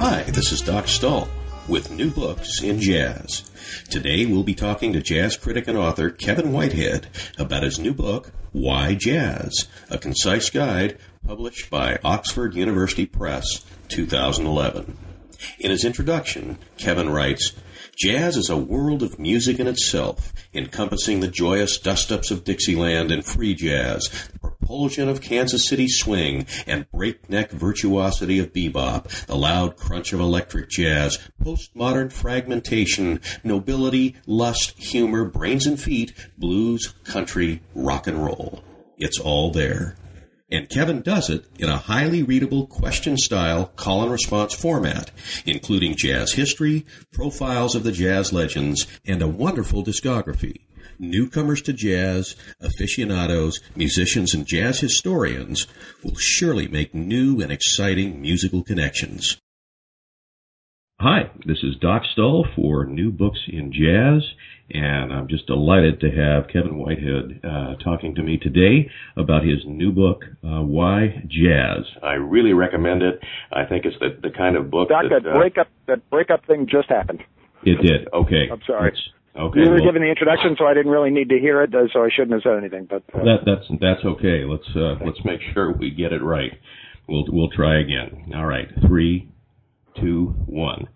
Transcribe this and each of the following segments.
Hi, this is Doc Stull with New Books in Jazz. Today we'll be talking to jazz critic and author Kevin Whitehead about his new book, Why Jazz? A Concise Guide, published by Oxford University Press, 2011. In his introduction, Kevin writes, Jazz is a world of music in itself, encompassing the joyous dust-ups of Dixieland and free jazz, the propulsion of Kansas City swing, and breakneck virtuosity of bebop, the loud crunch of electric jazz, postmodern fragmentation, nobility, lust, humor, brains and feet, blues, country, rock and roll. It's all there. And Kevin does it in a highly readable question style call and response format, including jazz history, profiles of the jazz legends, and a wonderful discography. Newcomers to jazz, aficionados, musicians, and jazz historians will surely make new and exciting musical connections. Hi, this is Doc Stull for New Books in Jazz, and I'm just delighted to have Kevin Whitehead uh, talking to me today about his new book, uh, Why Jazz. I really recommend it. I think it's the, the kind of book Doc, that, that breakup that breakup thing just happened. It did. Okay. I'm sorry. That's, okay. You were well, giving the introduction, so I didn't really need to hear it, uh, so I shouldn't have said anything. But uh, that, that's that's okay. Let's uh, let's make sure we get it right. We'll we'll try again. All right. Three, two, one.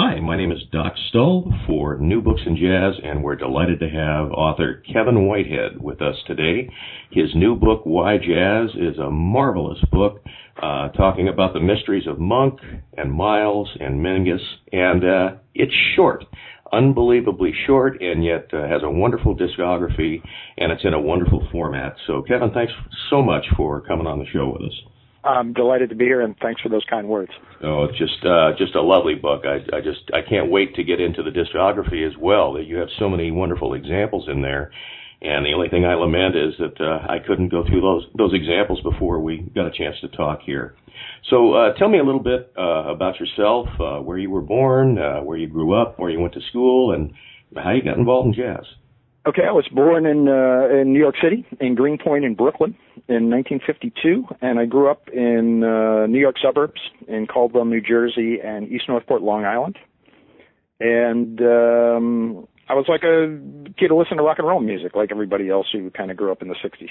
Hi, my name is Doc Stull for New Books in Jazz, and we're delighted to have author Kevin Whitehead with us today. His new book, Why Jazz, is a marvelous book uh, talking about the mysteries of Monk and Miles and Mingus, and uh, it's short. Unbelievably short, and yet uh, has a wonderful discography, and it's in a wonderful format. So, Kevin, thanks so much for coming on the show with us. I'm delighted to be here, and thanks for those kind words. Oh, it's just uh, just a lovely book. I, I just I can't wait to get into the discography as well. That you have so many wonderful examples in there, and the only thing I lament is that uh, I couldn't go through those those examples before we got a chance to talk here. So uh, tell me a little bit uh, about yourself, uh, where you were born, uh, where you grew up, where you went to school, and how you got involved in jazz. Okay, I was born in uh, in New York City, in Greenpoint, in Brooklyn, in 1952, and I grew up in uh, New York suburbs in Caldwell, New Jersey, and East Northport, Long Island. And um, I was like a kid who listened to rock and roll music, like everybody else who kind of grew up in the 60s.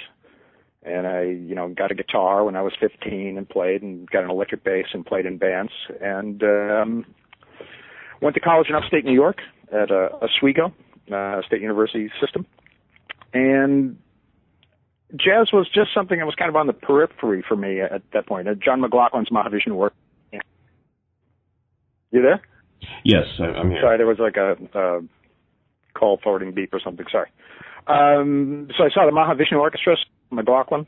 And I, you know, got a guitar when I was 15 and played, and got an electric bass and played in bands, and um, went to college in upstate New York at uh, Oswego uh, State University system, and jazz was just something that was kind of on the periphery for me at that point. Uh, John McLaughlin's Mahavishnu work. Yeah. You there? Yes, I'm here. Sorry, there was like a, a call forwarding beep or something. Sorry. Um, so I saw the Mahavishnu Orchestra, McLaughlin,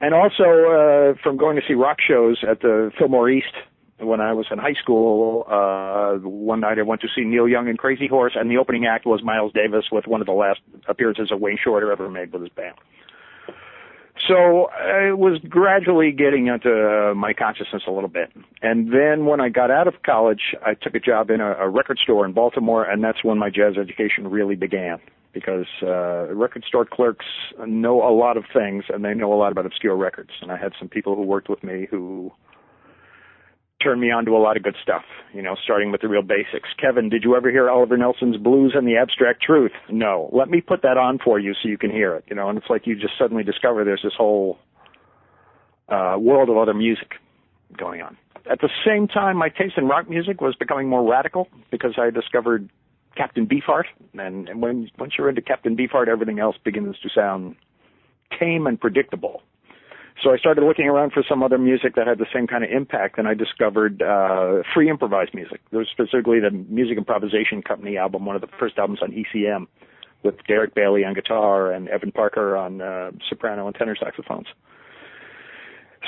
and also uh, from going to see rock shows at the Fillmore East when I was in high school. Uh, one night I went to see Neil Young and Crazy Horse, and the opening act was Miles Davis with one of the last appearances of Wayne Shorter ever made with his band. So I was gradually getting into my consciousness a little bit. And then when I got out of college, I took a job in a, a record store in Baltimore, and that's when my jazz education really began. Because uh, record store clerks know a lot of things, and they know a lot about obscure records. And I had some people who worked with me who turned me on to a lot of good stuff, you know, starting with the real basics. Kevin, did you ever hear Oliver Nelson's Blues and the Abstract Truth? No. Let me put that on for you so you can hear it, you know, and it's like you just suddenly discover there's this whole uh, world of other music going on. At the same time, my taste in rock music was becoming more radical because I discovered Captain Beefheart, and, and when once you're into Captain Beefheart, everything else begins to sound tame and predictable. So I started looking around for some other music that had the same kind of impact, and I discovered uh, free improvised music. There was specifically the Music Improvisation Company album, one of the first albums on ECM, with Derek Bailey on guitar and Evan Parker on uh, soprano and tenor saxophones.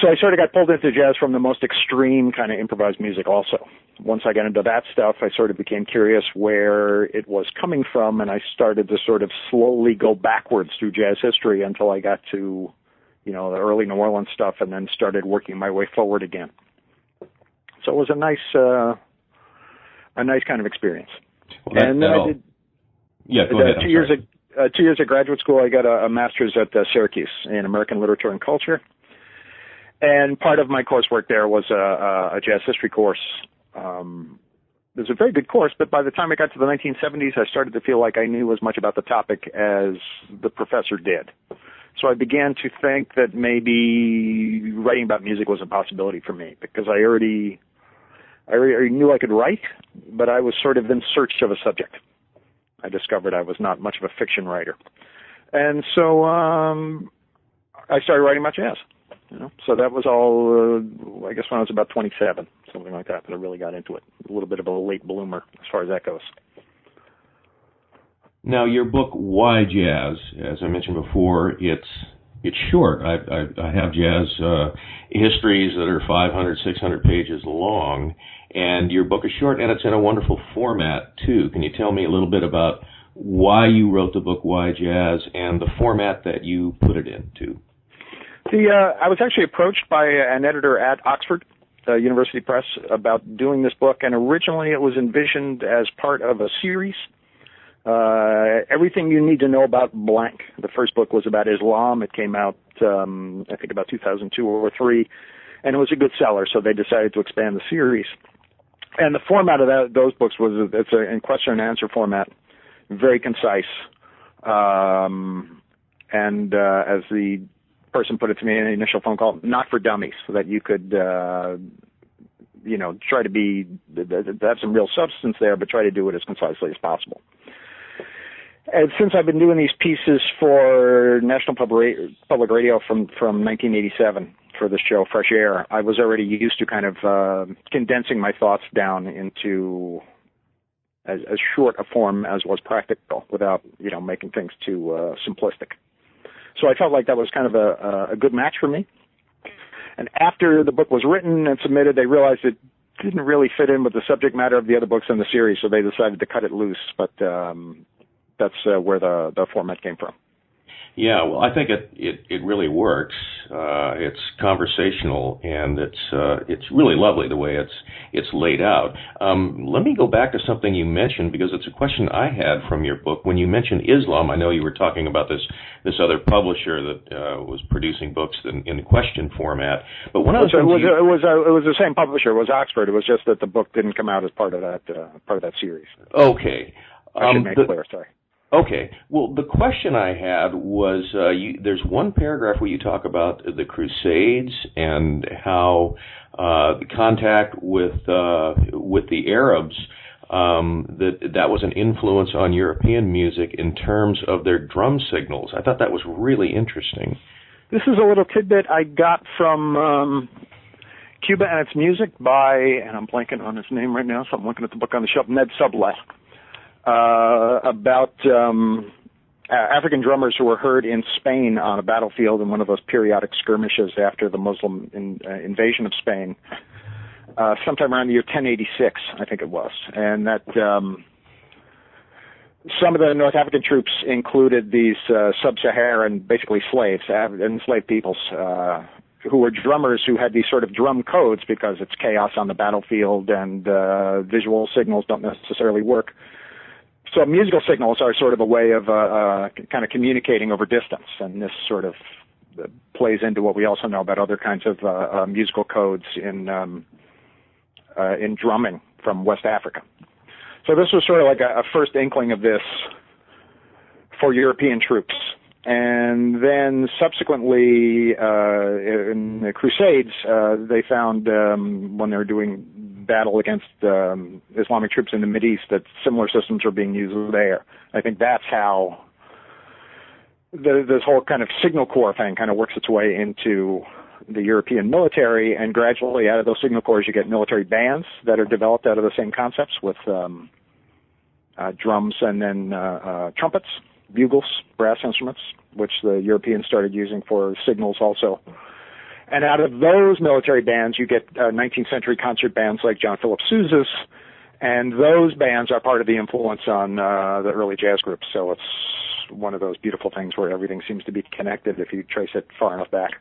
So I sort of got pulled into jazz from the most extreme kind of improvised music also. once I got into that stuff, I sort of became curious where it was coming from, and I started to sort of slowly go backwards through jazz history until I got to, you know, the early New Orleans stuff, and then started working my way forward again. So it was a nice, uh, a nice kind of experience. Well, that, and then I did yeah, go uh, ahead. two I'm years sorry. at uh, two years at graduate school. I got a, a master's at uh, Syracuse in American Literature and Culture, and part of my coursework there was a, a, a jazz history course. Um, it was a very good course, but by the time I got to the 1970s, I started to feel like I knew as much about the topic as the professor did. So I began to think that maybe writing about music was a possibility for me because I already, I already knew I could write, but I was sort of in search of a subject. I discovered I was not much of a fiction writer, and so um, I started writing about jazz. You know, so that was all. Uh, I guess when I was about 27, something like that, that I really got into it. A little bit of a late bloomer as far as that goes. Now, your book, Why Jazz, as I mentioned before, it's it's short. I, I, I have jazz uh, histories that are 500, 600 pages long, and your book is short, and it's in a wonderful format too. Can you tell me a little bit about why you wrote the book, Why Jazz, and the format that you put it into? The uh, I was actually approached by an editor at Oxford uh, University Press about doing this book, and originally it was envisioned as part of a series. Uh, everything you need to know about blank. The first book was about Islam. It came out, um, I think, about 2002 or three, and it was a good seller. So they decided to expand the series. And the format of that, those books was it's a in question and answer format, very concise. Um, and uh, as the person put it to me in an initial phone call, not for dummies, so that you could, uh, you know, try to be have some real substance there, but try to do it as concisely as possible. And since I've been doing these pieces for National Public Radio from from 1987 for the show Fresh Air, I was already used to kind of uh, condensing my thoughts down into as, as short a form as was practical, without you know making things too uh, simplistic. So I felt like that was kind of a, a good match for me. And after the book was written and submitted, they realized it didn't really fit in with the subject matter of the other books in the series, so they decided to cut it loose. But um, that's uh, where the the format came from. Yeah, well, I think it it, it really works. Uh, it's conversational and it's uh, it's really lovely the way it's it's laid out. Um, let me go back to something you mentioned because it's a question I had from your book when you mentioned Islam. I know you were talking about this this other publisher that uh, was producing books in, in question format. But one of was the it was, you- it was uh, it was the same publisher. It was Oxford. It was just that the book didn't come out as part of that uh, part of that series. okay. I should Um, make the- clear. Sorry. Okay. Well, the question I had was uh, you, there's one paragraph where you talk about the Crusades and how uh, the contact with uh, with the Arabs um, that that was an influence on European music in terms of their drum signals. I thought that was really interesting. This is a little tidbit I got from um, Cuba and its music by, and I'm blanking on his name right now, so I'm looking at the book on the shelf, Ned Sublette, uh, about um, African drummers who were heard in Spain on a battlefield in one of those periodic skirmishes after the Muslim in, uh, invasion of Spain, uh, sometime around the year 1086, I think it was, and that. Um, some of the North African troops included these uh, sub-Saharan, basically slaves, enslaved peoples, uh, who were drummers who had these sort of drum codes because it's chaos on the battlefield and uh, visual signals don't necessarily work. So musical signals are sort of a way of uh, uh, kind of communicating over distance, and this sort of uh, plays into what we also know about other kinds of uh, uh, musical codes in um, uh, in drumming from West Africa. So this was sort of like a, a first inkling of this for European troops. And then subsequently, in the Crusades, they found um, when they were doing battle against um, Islamic troops in the Mideast that similar systems were being used there. I think that's how the, this whole kind of signal corps thing kind of works its way into the European military, and gradually out of those signal corps you get military bands that are developed out of the same concepts with um, uh, drums and then uh, uh, trumpets, bugles, brass instruments, which the Europeans started using for signals also. And out of those military bands, you get uh, 19th century concert bands like John Philip Sousa's, and those bands are part of the influence on uh, the early jazz groups. So it's one of those beautiful things where everything seems to be connected if you trace it far enough back.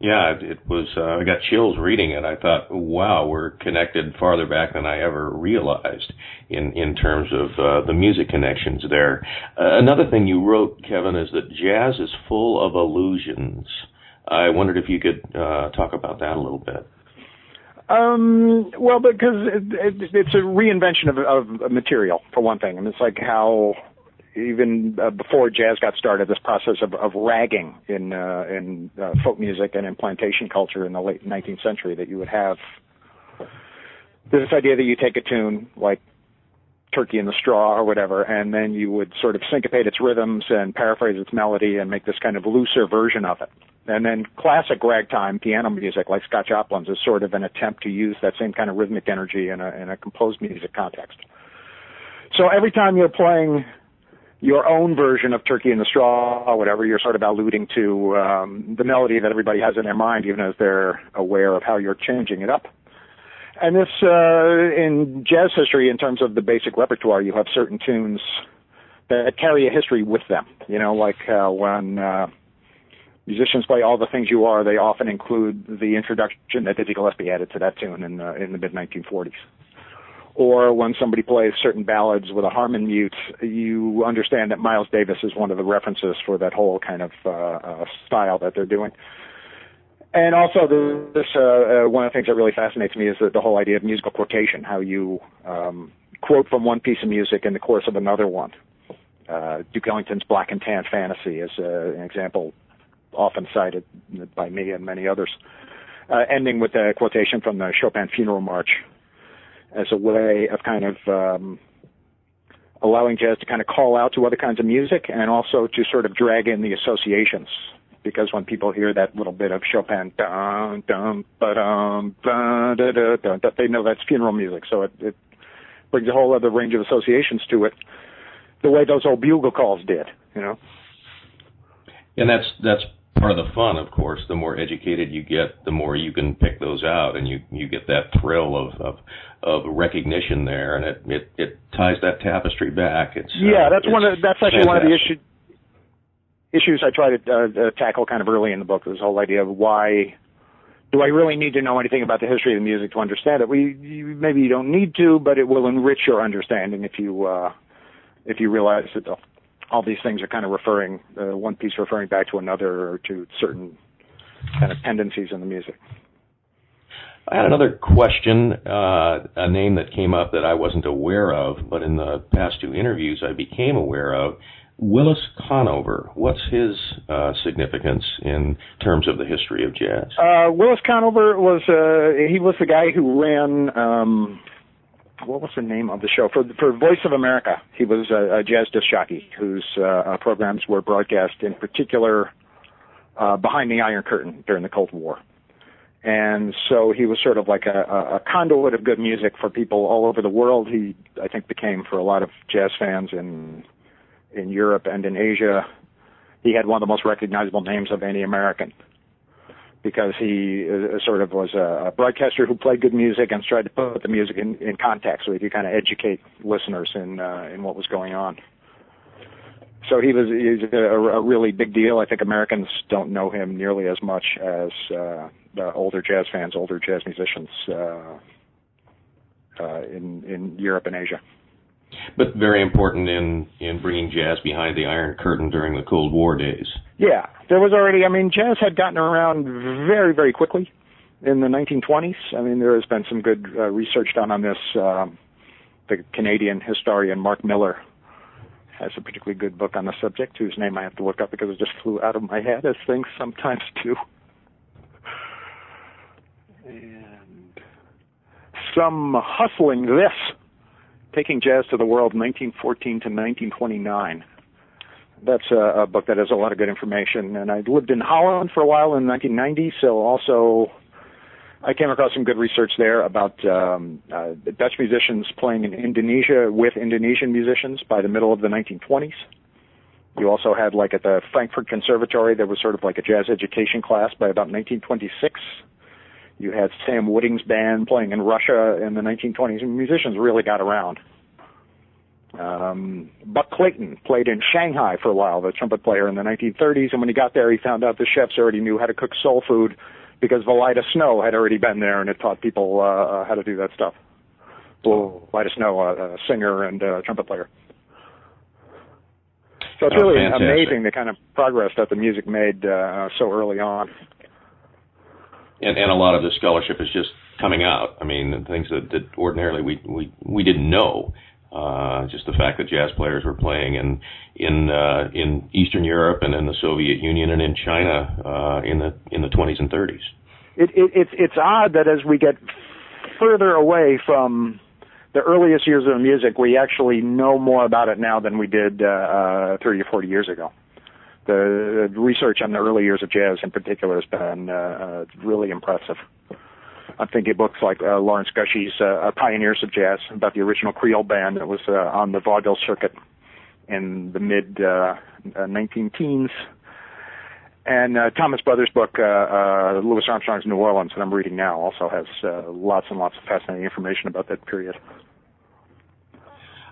Yeah, it, was. Uh, I got chills reading it. I thought, wow, we're connected farther back than I ever realized in in terms of uh, the music connections there. Uh, another thing you wrote, Kevin, is that jazz is full of illusions. I wondered if you could uh, talk about that a little bit. Um, well, because it, it, it's a reinvention of, of material, for one thing. and it's like how even uh, before jazz got started, this process of, of ragging in uh, in uh, folk music and in plantation culture in the late 19th century that you would have this idea that you take a tune like Turkey in the Straw or whatever, and then you would sort of syncopate its rhythms and paraphrase its melody and make this kind of looser version of it. And then classic ragtime piano music like Scott Joplin's is sort of an attempt to use that same kind of rhythmic energy in a, in a composed music context. So every time you're playing your own version of Turkey in the Straw or whatever, you're sort of alluding to um, the melody that everybody has in their mind, even as they're aware of how you're changing it up. And this, uh, in jazz history, in terms of the basic repertoire, you have certain tunes that carry a history with them. You know, like uh, when uh, musicians play "All the Things You Are," they often include the introduction that Dizzy Gillespie added to that tune in uh, in the mid 1940s or when somebody plays certain ballads with a harmon mute, you understand that Miles Davis is one of the references for that whole kind of uh, uh, style that they're doing. And also, this uh, uh, one of the things that really fascinates me is the, the whole idea of musical quotation, how you um, quote from one piece of music in the course of another one. Uh, Duke Ellington's Black and Tan Fantasy is uh, an example often cited by me and many others, uh, ending with a quotation from the Chopin Funeral March, as a way of kind of um, allowing jazz to kind of call out to other kinds of music and also to sort of drag in the associations. Because when people hear that little bit of Chopin, ba-dum, da, da, da, they know that's funeral music. So it, it brings a whole other range of associations to it, the way those old bugle calls did, you know. And that's that's part of the fun, of course. The more educated you get, the more you can pick those out, and you you get that thrill of of, of recognition there, and it, it it ties that tapestry back. It's yeah, uh, that's it's one of that's actually fantastic. one of the issues issues I try to uh, uh, tackle kind of early in the book. This whole idea of why do I really need to know anything about the history of the music to understand it? We you, maybe you don't need to, but it will enrich your understanding if you uh, if you realize that all these things are kind of referring, uh, one piece referring back to another or to certain kind of tendencies in the music. I had another question, uh, a name that came up that I wasn't aware of, but in the past two interviews I became aware of. Willis Conover. What's his uh, significance in terms of the history of jazz? Uh, Willis Conover was uh, he was the guy who ran um, what was the name of the show for for Voice of America? He was a, a jazz disc jockey whose uh, programs were broadcast in particular uh, behind the Iron Curtain during the Cold War. And so he was sort of like a, a conduit of good music for people all over the world. He, I think, became for a lot of jazz fans in in Europe and in Asia. He had one of the most recognizable names of any American because he uh, sort of was a, broadcaster who played good music and tried to put the music in, in context so he could kind of educate listeners in uh, in what was going on. So he was he's a, a really big deal. I think Americans don't know him nearly as much as uh, the older jazz fans, older jazz musicians uh, uh, in in Europe and Asia. But very important in in bringing jazz behind the Iron Curtain during the Cold War days. Yeah, there was already. I mean, jazz had gotten around very, very quickly in the 1920s. I mean, there has been some good uh, research done on this. Um, the Canadian historian Mark Miller has a particularly good book on the subject, whose name I have to look up because it just flew out of my head, as things sometimes do. And some hustling this, taking jazz to the world, 1914 to 1929 that's a, a book that has a lot of good information. And I lived in Holland for a while in the 1990s, so also I came across some good research there about um, uh, Dutch musicians playing in Indonesia with Indonesian musicians by the middle of the 1920s. You also had like at the Frankfurt Conservatory, there was sort of like a jazz education class by about 1926. You had Sam Wooding's band playing in Russia in the 1920s, and musicians really got around. Um, Buck Clayton played in Shanghai for a while, the trumpet player in the 1930s, and when he got there, he found out the chefs already knew how to cook soul food because Valaida Snow had already been there and had taught people uh, uh how to do that stuff. Well, Valaida Snow, uh, a singer and uh, trumpet player. So it's Oh, really fantastic. amazing the kind of progress that the music made uh, so early on. And and a lot of the scholarship is just coming out. I mean, things that, that ordinarily we we we didn't know. Uh, just the fact that jazz players were playing in in uh, in Eastern Europe and in the Soviet Union and in China uh, in the in the 20s and 30s. it, it, it's it's odd that as we get further away from the earliest years of music, we actually know more about it now than we did uh, uh, 30 or 40 years ago. The, research on the early years of jazz, in particular, has been uh, uh, really impressive. I'm thinking books like uh, Lawrence Gushee's uh, Pioneers of Jazz about the original Creole band that was uh, on the vaudeville circuit in the mid uh, uh, 19 teens and uh, Thomas Brothers' book, uh, uh, Louis Armstrong's New Orleans, that I'm reading now, also has uh, lots and lots of fascinating information about that period.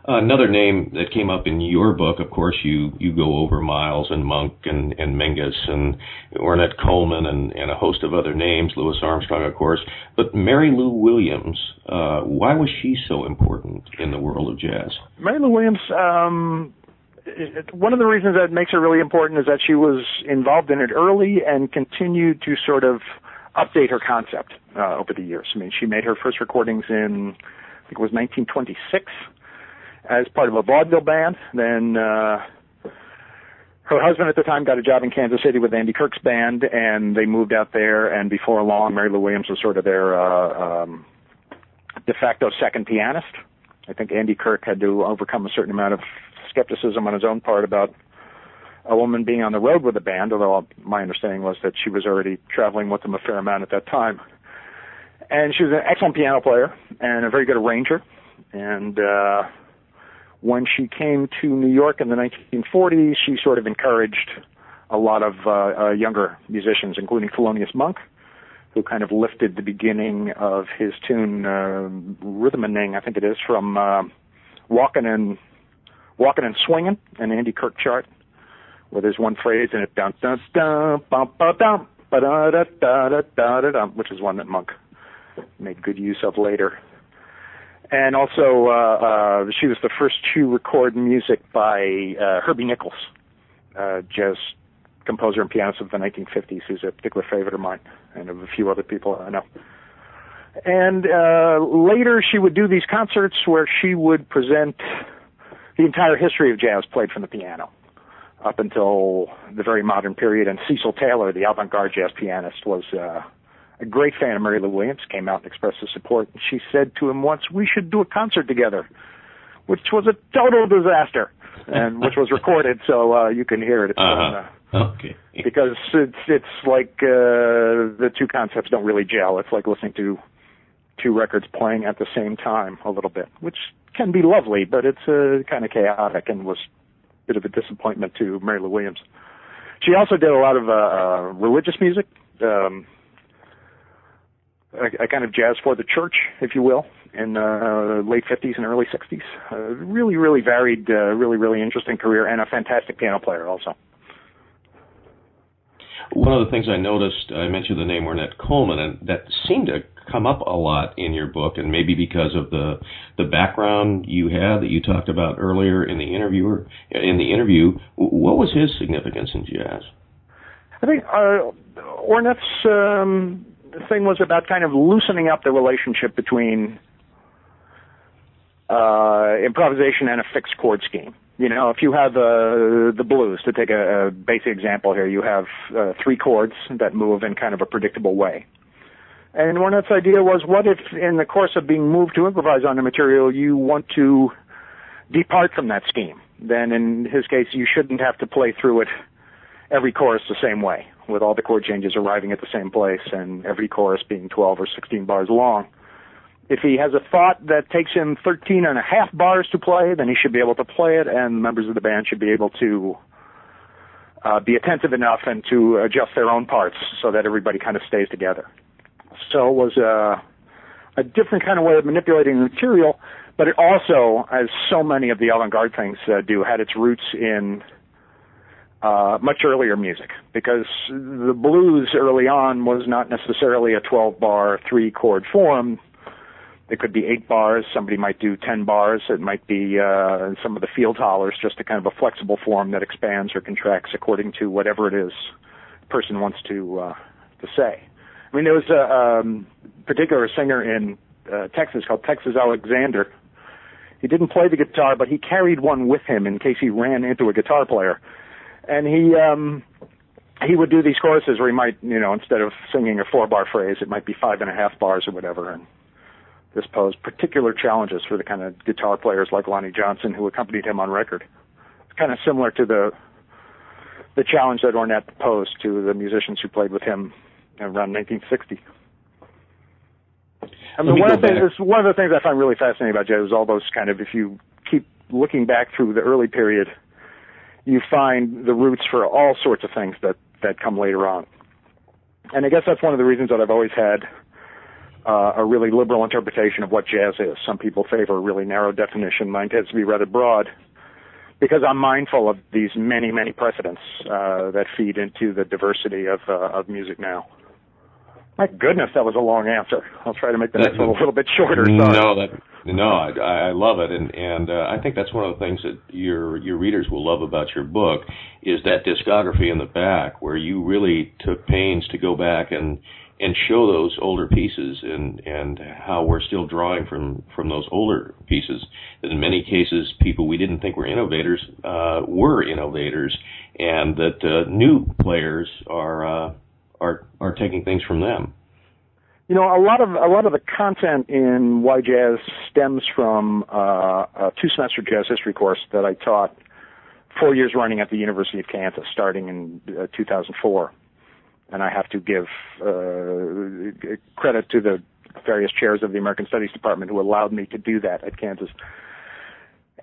Another name that came up in your book, of course, you you go over Miles and Monk and and Mingus and Ornette Coleman and and a host of other names, Louis Armstrong, of course. But Mary Lou Williams, uh, why was she so important in the world of jazz? Mary Lou Williams, um, one of the reasons that makes her really important is that she was involved in it early and continued to sort of update her concept uh, over the years. I mean, she made her first recordings in, I think it was 1926, as part of a vaudeville band. Then uh, her husband at the time got a job in Kansas City with Andy Kirk's band, and they moved out there. And before long, Mary Lou Williams was sort of their uh, um, de facto second pianist. I think Andy Kirk had to overcome a certain amount of skepticism on his own part about a woman being on the road with a band, although my understanding was that she was already traveling with them a fair amount at that time. And she was an excellent piano player and a very good arranger. And uh, when she came to New York in the 1940s, she sort of encouraged a lot of uh, uh, younger musicians, including Thelonious Monk, who kind of lifted the beginning of his tune uh, "Rhythm-a-Ning," I think it is, from uh, "Walking and Walking and Swinging," an Andy Kirk chart, where there's one phrase in it, dun dun dun, bum ba dum, ba da da da da da da dum, which is one that Monk made good use of later. And also, uh, uh, she was the first to record music by uh, Herbie Nichols, uh, jazz composer and pianist of the 1950s, who's a particular favorite of mine and of a few other people I know. And uh, later, she would do these concerts where she would present the entire history of jazz played from the piano up until the very modern period. And Cecil Taylor, the avant-garde jazz pianist, was uh, a great fan of Mary Lou Williams, came out and expressed his support. And she said to him once, "We should do a concert together," which was a total disaster, and which was recorded, so uh, you can hear it. Uh-huh. uh, Okay. because it's it's like uh, the two concepts don't really gel. It's like listening to two records playing at the same time a little bit, which can be lovely, but it's uh, kind of chaotic and was a bit of a disappointment to Mary Lou Williams. She also did a lot of uh, uh, religious music, um, a, a kind of jazz for the church, if you will, in uh, late 50s and early 60s. Uh, really, really varied, uh, really, really interesting career, and a fantastic piano player also. One of the things I noticed, I mentioned the name Ornette Coleman, and that seemed to come up a lot in your book, and maybe because of the the background you had that you talked about earlier in the interviewer in the interview. What was his significance in jazz? I think uh, Ornette's um, thing was about kind of loosening up the relationship between uh, improvisation and a fixed chord scheme. You know, if you have uh, the blues, to take a, a basic example here, you have uh, three chords that move in kind of a predictable way. And Ornette's idea was, what if in the course of being moved to improvise on the material, you want to depart from that scheme? Then in his case, you shouldn't have to play through it every chorus the same way, with all the chord changes arriving at the same place and every chorus being 12 or 16 bars long. If he has a thought that takes him 13 and a half bars to play, then he should be able to play it, and members of the band should be able to uh, be attentive enough and to adjust their own parts so that everybody kind of stays together. So it was a, a different kind of way of manipulating the material, but it also, as so many of the avant-garde things uh, do, had its roots in uh, much earlier music because the blues early on was not necessarily a 12 bar, three chord form. It could be eight bars. Somebody might do 10 bars. It might be uh, some of the field hollers, just a kind of a flexible form that expands or contracts according to whatever it is the person wants to uh, to say. I mean, there was a um, particular singer in uh, Texas called Texas Alexander. He didn't play the guitar, but he carried one with him in case he ran into a guitar player and he um he would do these choruses where he might you know instead of singing a four bar phrase it might be five and a half bars or whatever and this posed particular challenges for the kind of guitar players like Lonnie Johnson who accompanied him on record. It's kind of similar to the the challenge that Ornette posed to the musicians who played with him around 1960. I mean, one of, the things, one of the things I find really fascinating about jazz is all those kind of, if you keep looking back through the early period, you find the roots for all sorts of things that that come later on. And I guess that's one of the reasons that I've always had uh, a really liberal interpretation of what jazz is. Some people favor a really narrow definition. Mine tends to be rather broad because I'm mindful of these many, many precedents uh, that feed into the diversity of uh, of music now. My goodness, that was a long answer. I'll try to make the next one a little bit shorter. Sorry. No, that no, I, I love it, and and uh, I think that's one of the things that your your readers will love about your book is that discography in the back, where you really took pains to go back and and show those older pieces and and how we're still drawing from from those older pieces. In many cases, people we didn't think were innovators uh, were innovators, and that uh, new players are uh, are are taking things from them. You know, a lot of a lot of the content in Why Jazz stems from uh, a two-semester jazz history course that I taught four years running at the University of Kansas, starting in uh, 2004. And I have to give uh, credit to the various chairs of the American Studies Department who allowed me to do that at Kansas.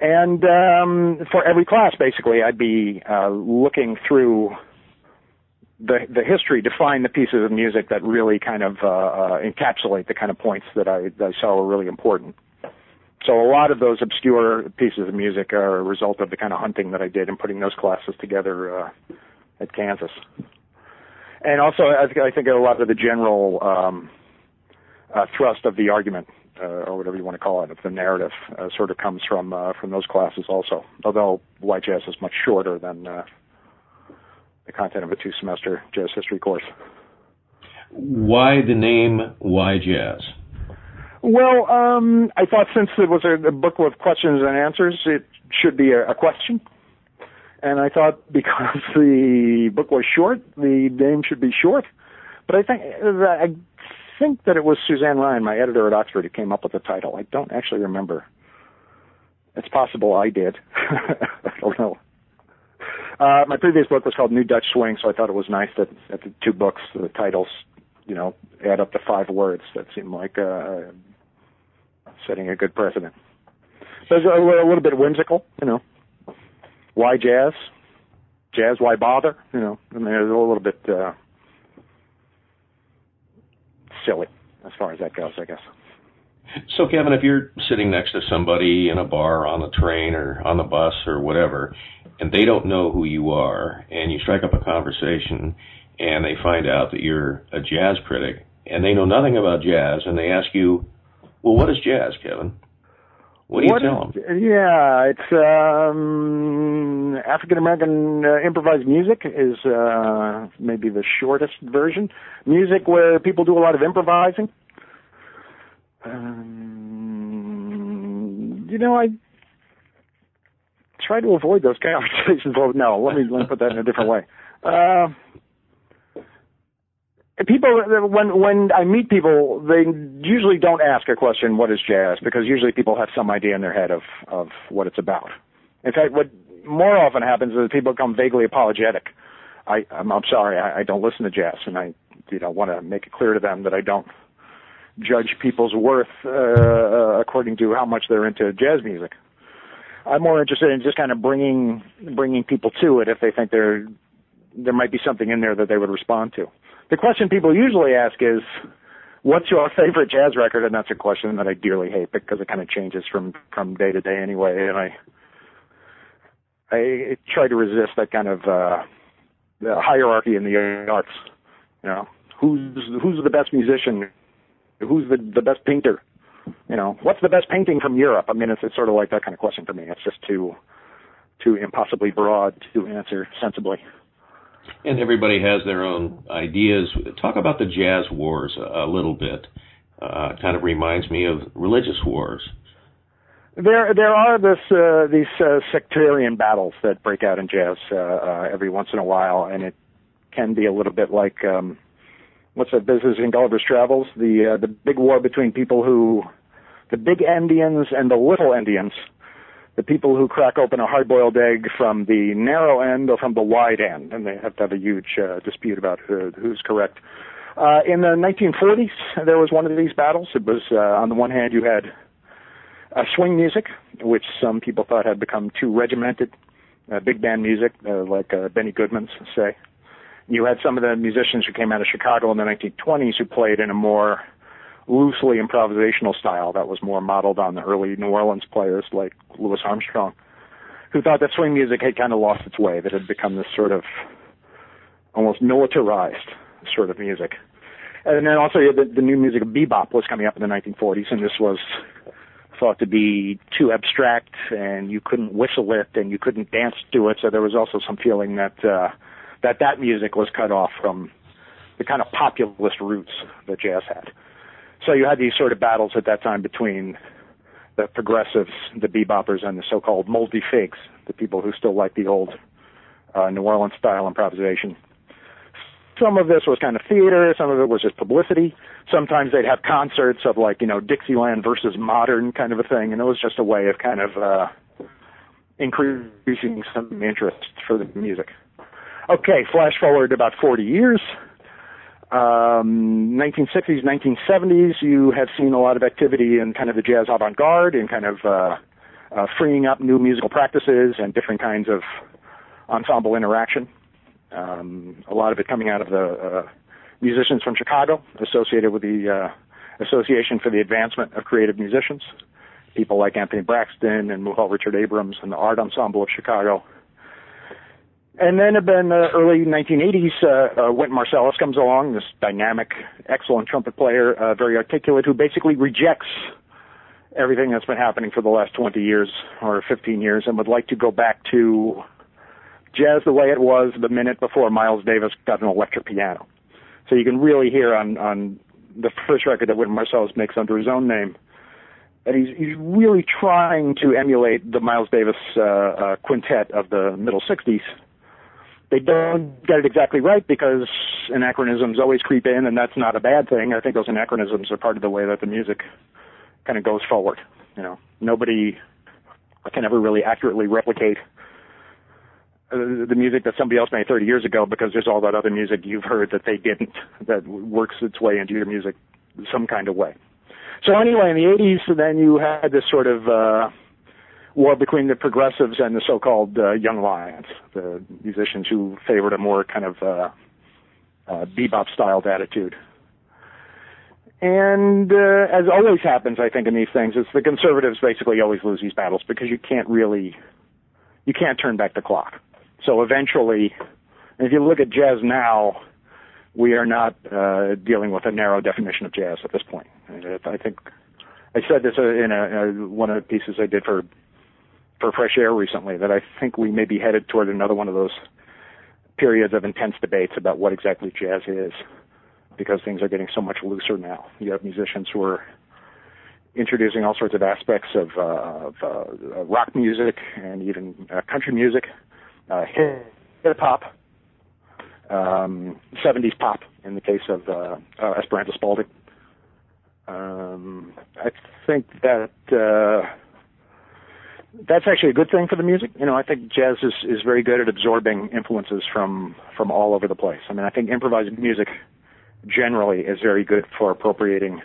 And um, for every class, basically, I'd be uh, looking through the the history to find the pieces of music that really kind of uh, uh, encapsulate the kind of points that I, that I saw were really important. So a lot of those obscure pieces of music are a result of the kind of hunting that I did in putting those classes together uh, at Kansas. And also, I, think a lot of the general um, uh, thrust of the argument, uh, or whatever you want to call it, of the narrative, uh, sort of comes from uh, from those classes also. Although Jazz is much shorter than uh, the content of a two semester jazz history course. Why the name Why Jazz? Well, um, I thought since it was a, a, book with questions and answers, it should be a, a question. And I thought because the book was short, the name should be short. But I think I think that it was Suzanne Ryan, my editor at Oxford, who came up with the title. I don't actually remember. It's possible I did. I don't know. Uh, my previous book was called New Dutch Swing, so I thought it was nice that, that the two books, the titles, you know, add up to five words. That seemed like uh, setting a good precedent. So it's a, a little bit whimsical, you know. Why jazz? Jazz, why bother? You know, I mean, it's a little bit uh, silly as far as that goes, I guess. So, Kevin, if you're sitting next to somebody in a bar, on the train, or on the bus, or whatever, and they don't know who you are, and you strike up a conversation, and they find out that you're a jazz critic, and they know nothing about jazz, and they ask you, "Well, what is jazz, Kevin?" What do you what tell is, them? Yeah, it's um, African American uh, improvised music is uh, maybe the shortest version. Music where people do a lot of improvising. Um, you know, I try to avoid those conversations. Well, no, let me let me put that in a different way. Uh, people when when I meet people, they usually don't ask a question, "What is jazz?" Because usually people have some idea in their head of of what it's about. In fact, what more often happens is people become vaguely apologetic. I I'm, I'm sorry, I, I don't listen to jazz, and I you know want to make it clear to them that I don't judge people's worth uh, according to how much they're into jazz music. I'm more interested in just kind of bringing bringing people to it if they think they're there might be something in there that they would respond to. The question people usually ask is, what's your favorite jazz record? And that's a question that I dearly hate because it kind of changes from from day to day anyway, and I I try to resist that kind of uh, the hierarchy in the arts. You know, who's who's the best musician? Who's the the best painter? You know, what's the best painting from Europe? I mean, it's, it's sort of like that kind of question for me. It's just too too impossibly broad to answer sensibly. And everybody has their own ideas. Talk about the jazz wars a, a little bit. Uh, kind of reminds me of religious wars. There, there are this uh, these uh, sectarian battles that break out in jazz uh, uh, every once in a while, and it can be a little bit like um, what's that business in Gulliver's Travels? The uh, the big war between people who, the big Endians and the little Endians, the people who crack open a hard-boiled egg from the narrow end or from the wide end, and they have to have a huge uh, dispute about who, who's correct. Uh, in the 1940s, there was one of these battles. It was uh, on the one hand you had uh, swing music, which some people thought had become too regimented, uh, big band music, uh, like uh, Benny Goodman's, say. You had some of the musicians who came out of Chicago in the 1920s who played in a more loosely improvisational style that was more modeled on the early New Orleans players like Louis Armstrong, who thought that swing music had kind of lost its way, that it had become this sort of almost militarized sort of music. And then also the, the new music of bebop was coming up in the 1940s, and this was thought to be too abstract and you couldn't whistle it and you couldn't dance to it. So there was also some feeling that uh, that that music was cut off from the kind of populist roots that jazz had. So you had these sort of battles at that time between the progressives, the beboppers, and the so-called moldy figs, the people who still like the old uh, New Orleans style improvisation some of this was kind of theater, some of it was just publicity. Sometimes they'd have concerts of like, you know, Dixieland versus modern kind of a thing, and it was just a way of kind of uh increasing some interest for the music. Okay, flash forward about 40 years. Um, 1960s, 1970s, you have seen a lot of activity in kind of the jazz avant-garde and kind of uh, uh, freeing up new musical practices and different kinds of ensemble interaction. Um, a lot of it coming out of the uh, musicians from Chicago, associated with the uh, Association for the Advancement of Creative Musicians. People like Anthony Braxton and Muhal Richard Abrams and the Art Ensemble of Chicago. And then in the early 1980s, uh, uh, Wynton Marsalis comes along, this dynamic, excellent trumpet player, uh, very articulate, who basically rejects everything that's been happening for the last 20 years or 15 years and would like to go back to jazz the way it was the minute before Miles Davis got an electric piano. So you can really hear on on the first record that Wynton Marsalis makes under his own name that he's he's really trying to emulate the Miles Davis uh, uh, quintet of the middle '60s. They don't get it exactly right because anachronisms always creep in, and that's not a bad thing. I think those anachronisms are part of the way that the music kind of goes forward. You know, nobody can ever really accurately replicate uh, the music that somebody else made 30 years ago because there's all that other music you've heard that they didn't that works its way into your music some kind of way. So anyway, in the 80s, then you had this sort of uh, war between the progressives and the so-called uh, young lions, the musicians who favored a more kind of uh, uh, bebop-styled attitude. And uh, as always happens, I think in these things, it's the conservatives basically always lose these battles because you can't really, you can't turn back the clock. So eventually, if you look at jazz now, we are not uh, dealing with a narrow definition of jazz at this point. I think I said this in a, a, one of the pieces I did for for Fresh Air recently that I think we may be headed toward another one of those periods of intense debates about what exactly jazz is, because things are getting so much looser now. You have musicians who are introducing all sorts of aspects of, uh, of uh, rock music and even uh, country music uh, hip hop, um, 70s pop in the case of uh, uh, Esperanza Spalding. Um, I think that uh, that's actually a good thing for the music. You know, I think jazz is is very good at absorbing influences from from all over the place. I mean, I think improvised music generally is very good for appropriating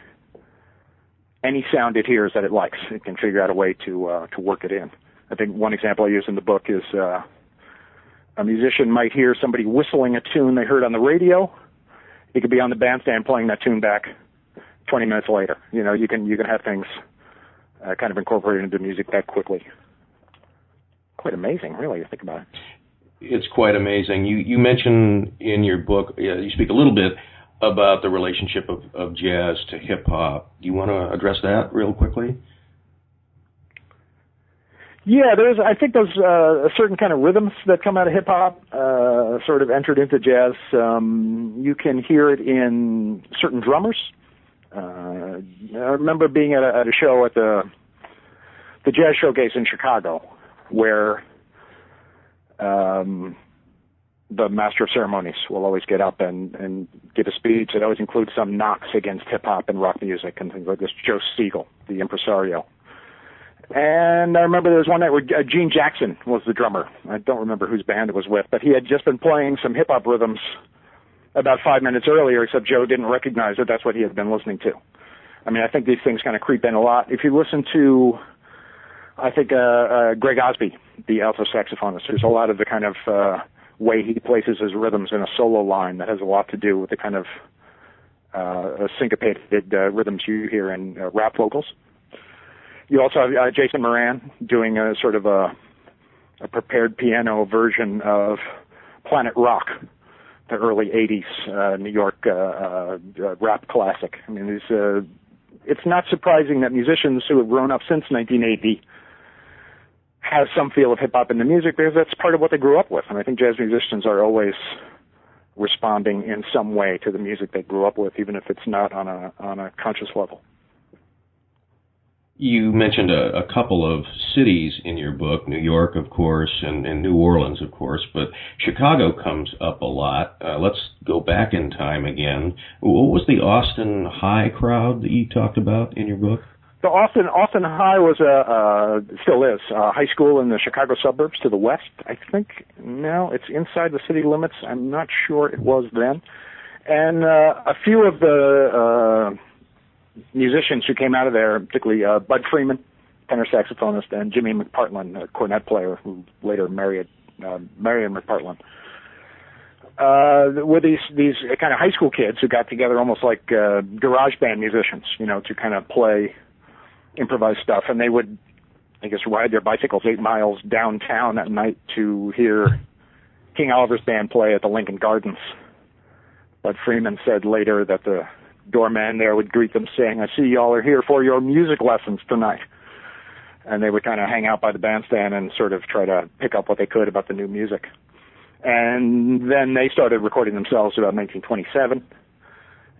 any sound it hears that it likes. It can figure out a way to uh, to work it in. I think one example I use in the book is uh, a musician might hear somebody whistling a tune they heard on the radio. He could be on the bandstand playing that tune back 20 minutes later. You know, you can you can have things uh, kind of incorporated into music that quickly. Quite amazing, really, to think about it. It's quite amazing. You you mention in your book, you speak a little bit about the relationship of, of jazz to hip hop. Do you want to address that real quickly? Yeah, there's. I think there's uh, a certain kind of rhythms that come out of hip hop, uh, sort of entered into jazz. Um, you can hear it in certain drummers. Uh, I remember being at a, at a show at the the jazz showcase in Chicago, where um, the master of ceremonies will always get up and and give a speech that always includes some knocks against hip hop and rock music and things like this. Joe Segal, the impresario. And I remember there was one night where uh, Gene Jackson was the drummer. I don't remember whose band it was with, but he had just been playing some hip hop rhythms about five minutes earlier, except Joe didn't recognize that that's what he had been listening to. I mean, I think these things kind of creep in a lot. If you listen to, I think, uh, uh, Greg Osby, the alto saxophonist, there's a lot of the kind of uh, way he places his rhythms in a solo line that has a lot to do with the kind of uh, syncopated uh, rhythms you hear in uh, rap vocals. You also have uh, Jason Moran doing a sort of a, a prepared piano version of Planet Rock, the early '80s uh, New York uh, uh, rap classic. I mean, these, uh, it's not surprising that musicians who have grown up since 1980 have some feel of hip hop in the music because that's part of what they grew up with. And I think jazz musicians are always responding in some way to the music they grew up with, even if it's not on a on a conscious level. You mentioned a, a, couple of cities in your book, New York, of course, and, and New Orleans, of course, but Chicago comes up a lot. Uh, let's go back in time again. What was the Austin High crowd that you talked about in your book? The Austin Austin High was a uh, still is a high school in the Chicago suburbs to the west. I think now it's inside the city limits. I'm not sure it was then. And uh, a few of the uh, musicians who came out of there, particularly uh, Bud Freeman, tenor saxophonist, and Jimmy McPartland, a cornet player who later married uh, Marian McPartland. Uh, were these these kind of high school kids who got together almost like uh, garage band musicians, you know, to kind of play improvised stuff, and they would, I guess, ride their bicycles eight miles downtown at night to hear King Oliver's band play at the Lincoln Gardens. But Freeman said later that the doorman there would greet them saying, I see y'all are here for your music lessons tonight. And they would kind of hang out by the bandstand and sort of try to pick up what they could about the new music. And then they started recording themselves about 1927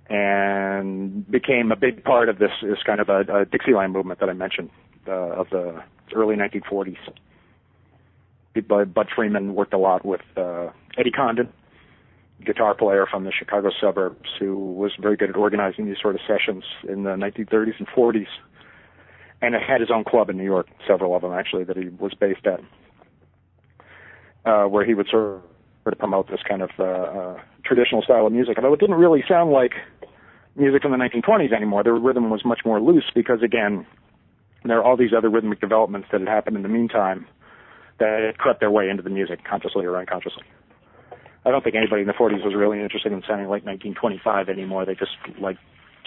and became a big part of this, this kind of a, a Dixieland movement that I mentioned uh, of the early 1940s. Bud Freeman worked a lot with uh, Eddie Condon, guitar player from the Chicago suburbs who was very good at organizing these sort of sessions in the 1930s and 40s, and had his own club in New York, several of them actually that he was based at, uh, where he would sort of promote this kind of uh, uh, traditional style of music. Although it didn't really sound like music from the 1920s anymore. The rhythm was much more loose because again, there are all these other rhythmic developments that had happened in the meantime that had crept their way into the music consciously or unconsciously. I don't think anybody in the 40s was really interested in sounding like 1925 anymore. They just like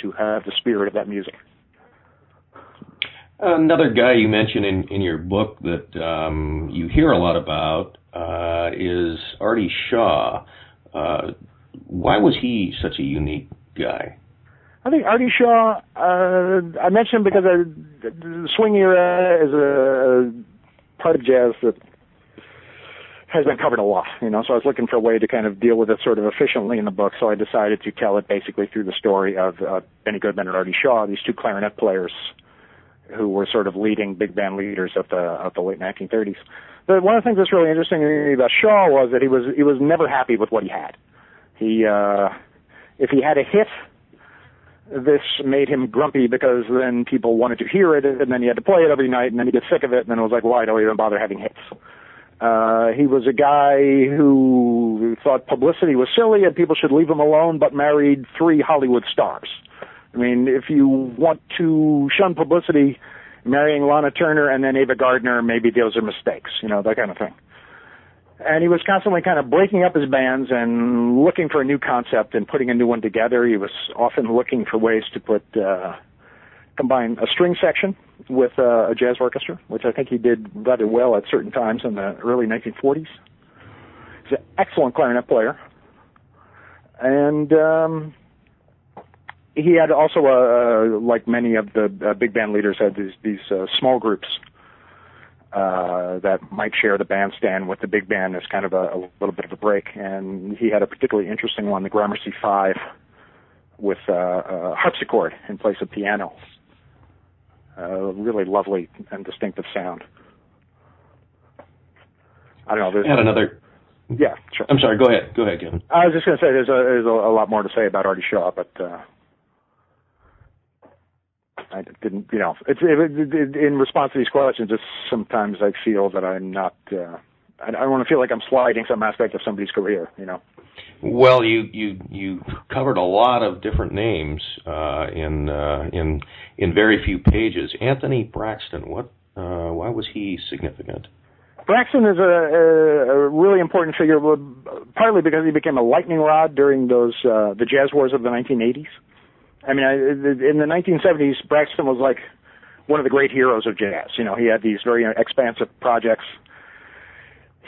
to have the spirit of that music. Another guy you mention in, in your book that um, you hear a lot about uh, is Artie Shaw. Uh, why was he such a unique guy? I think Artie Shaw. Uh, I mentioned because I, the swing era is a, a part of jazz that has been covered a lot, you know. So I was looking for a way to kind of deal with it sort of efficiently in the book. So I decided to tell it basically through the story of uh, Benny Goodman and Artie Shaw, these two clarinet players who were sort of leading big band leaders of the of the late 1930s. But one of the things that's really interesting about Shaw was that he was he was never happy with what he had. He uh, if he had a hit, this made him grumpy because then people wanted to hear it, and then he had to play it every night, and then he get sick of it, and then it was like, why do I even bother having hits? Uh, he was a guy who thought publicity was silly and people should leave him alone, but married three Hollywood stars. I mean, if you want to shun publicity, marrying Lana Turner and then Ava Gardner, maybe those are mistakes, you know, that kind of thing. and he was constantly kind of breaking up his bands and looking for a new concept and putting a new one together. He was often looking for ways to put uh, combine a string section with uh, a jazz orchestra, which I think he did rather well at certain times in the early 1940s. He's an excellent clarinet player, and um, he had also, uh, like many of the uh, big band leaders, had these these uh, small groups uh, that might share the bandstand with the big band as kind of a, a little bit of a break. And he had a particularly interesting one, the Gramercy Five, with uh, a harpsichord in place of piano. A really lovely and distinctive sound. I don't know. There's and another. Yeah, sure. I'm sorry. Go ahead. Go ahead, Kevin. I was just going to say there's a there's a, a lot more to say about Artie Shaw, but uh, I didn't, you know, it's it, it, in response to these questions. Just sometimes I feel that I'm not. Uh, I, I want to feel like I'm sliding some aspect of somebody's career, you know. Well, you you you covered a lot of different names uh, in uh, in in very few pages. Anthony Braxton, what? Uh, why was he significant? Braxton is a, a, really important figure, partly because he became a lightning rod during those uh, the jazz wars of the 1980s. I mean, I, in the 1970s, Braxton was like one of the great heroes of jazz. You know, he had these very expansive projects.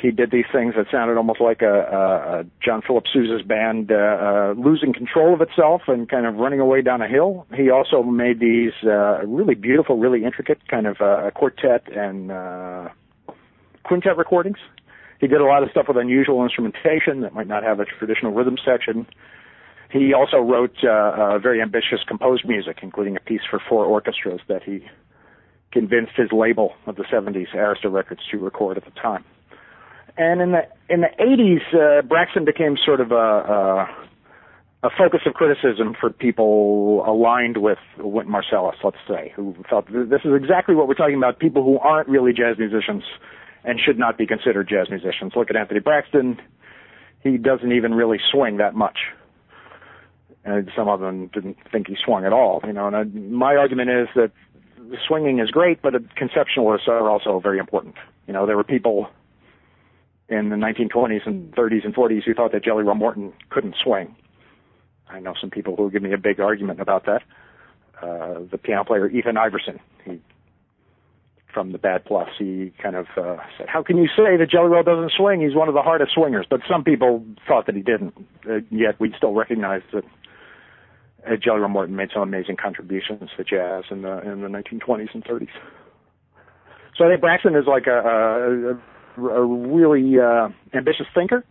He did these things that sounded almost like a, a, John Philip Sousa's band uh, uh, losing control of itself and kind of running away down a hill. He also made these uh, really beautiful, really intricate kind of uh, quartet and uh, quintet recordings. He did a lot of stuff with unusual instrumentation that might not have a traditional rhythm section. He also wrote uh, uh, very ambitious composed music, including a piece for four orchestras that he convinced his label of the 70s, Arista Records, to record at the time. And in the in the 80s, uh, Braxton became sort of a, a a focus of criticism for people aligned with Wynton Marsalis, let's say, who felt this is exactly what we're talking about: people who aren't really jazz musicians and should not be considered jazz musicians. Look at Anthony Braxton; he doesn't even really swing that much and some of them didn't think he swung at all. You know, and I, my argument is that swinging is great, but conceptualists are also very important. You know, there were people in the 1920s and 30s and 40s who thought that Jelly Roll Morton couldn't swing. I know some people who will give me a big argument about that. Uh, the piano player Ethan Iverson, he from the Bad Plus, he kind of uh, said, "How can you say that Jelly Roll doesn't swing? He's one of the hardest swingers." But some people thought that he didn't. Uh, yet we still recognize that uh, Jelly Roll Morton made some amazing contributions to jazz in the in the 1920s and 30s. So I think Braxton is like a, a, a really uh, ambitious thinker.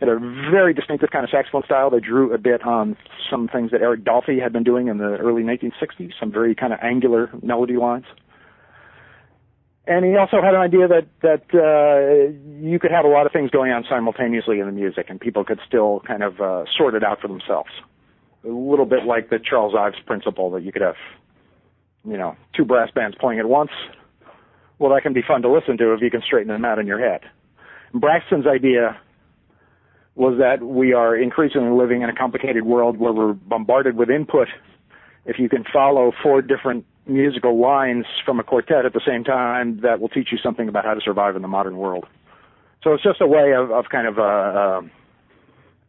Had a very distinctive kind of saxophone style that drew a bit on some things that Eric Dolphy had been doing in the early 1960s. Some very kind of angular melody lines. And he also had an idea that that uh, you could have a lot of things going on simultaneously in the music, and people could still kind of uh, sort it out for themselves a little bit like the Charles Ives principle that you could have, you know, two brass bands playing at once. Well, that can be fun to listen to if you can straighten them out in your head. Braxton's idea was that we are increasingly living in a complicated world where we're bombarded with input. If you can follow four different musical lines from a quartet at the same time, that will teach you something about how to survive in the modern world. So it's just a way of, of kind of uh, uh,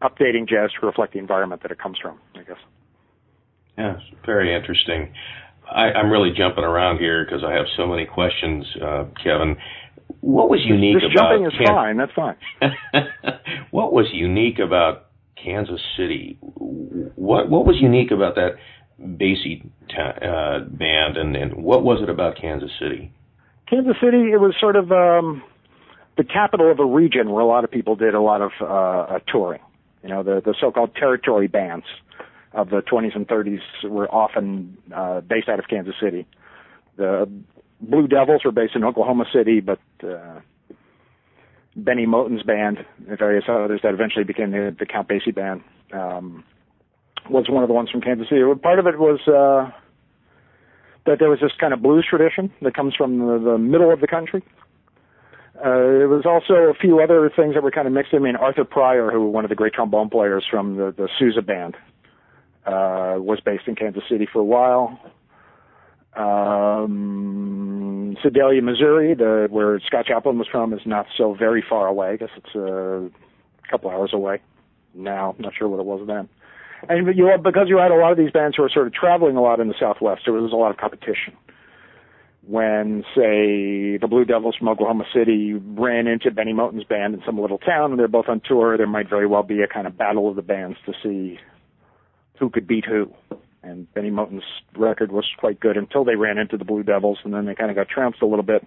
updating jazz to reflect the environment that it comes from, I guess. Yeah, very interesting. I, I'm really jumping around here because I have so many questions, uh, Kevin. What was unique this about jumping is fine. That's fine. what was unique about Kansas City? What what was unique about that Basie ta- uh, band, and, and what was it about Kansas City? Kansas City, it was sort of um, the capital of a region where a lot of people did a lot of uh, uh, touring. You know, the the so-called territory bands of the 20s and 30s were often uh, based out of Kansas City. The Blue Devils were based in Oklahoma City, but uh, Bennie Moten's band and various others that eventually became the, the Count Basie band um, was one of the ones from Kansas City. Part of it was uh, that there was this kind of blues tradition that comes from the, the middle of the country, uh, there was also a few other things that were kind of mixed in. I mean, Arthur Pryor, who was one of the great trombone players from the, the Sousa band, uh, was based in Kansas City for a while. Um, Sedalia, Missouri, the where Scott Joplin was from, is not so very far away. I guess it's a couple hours away now. Not sure what it was then. And you because you had a lot of these bands who were sort of traveling a lot in the Southwest, there was a lot of competition. When, say, the Blue Devils from Oklahoma City ran into Bennie Moten's band in some little town, and they're both on tour, there might very well be a kind of battle of the bands to see who could beat who. And Bennie Moten's record was quite good until they ran into the Blue Devils, and then they kind of got trounced a little bit.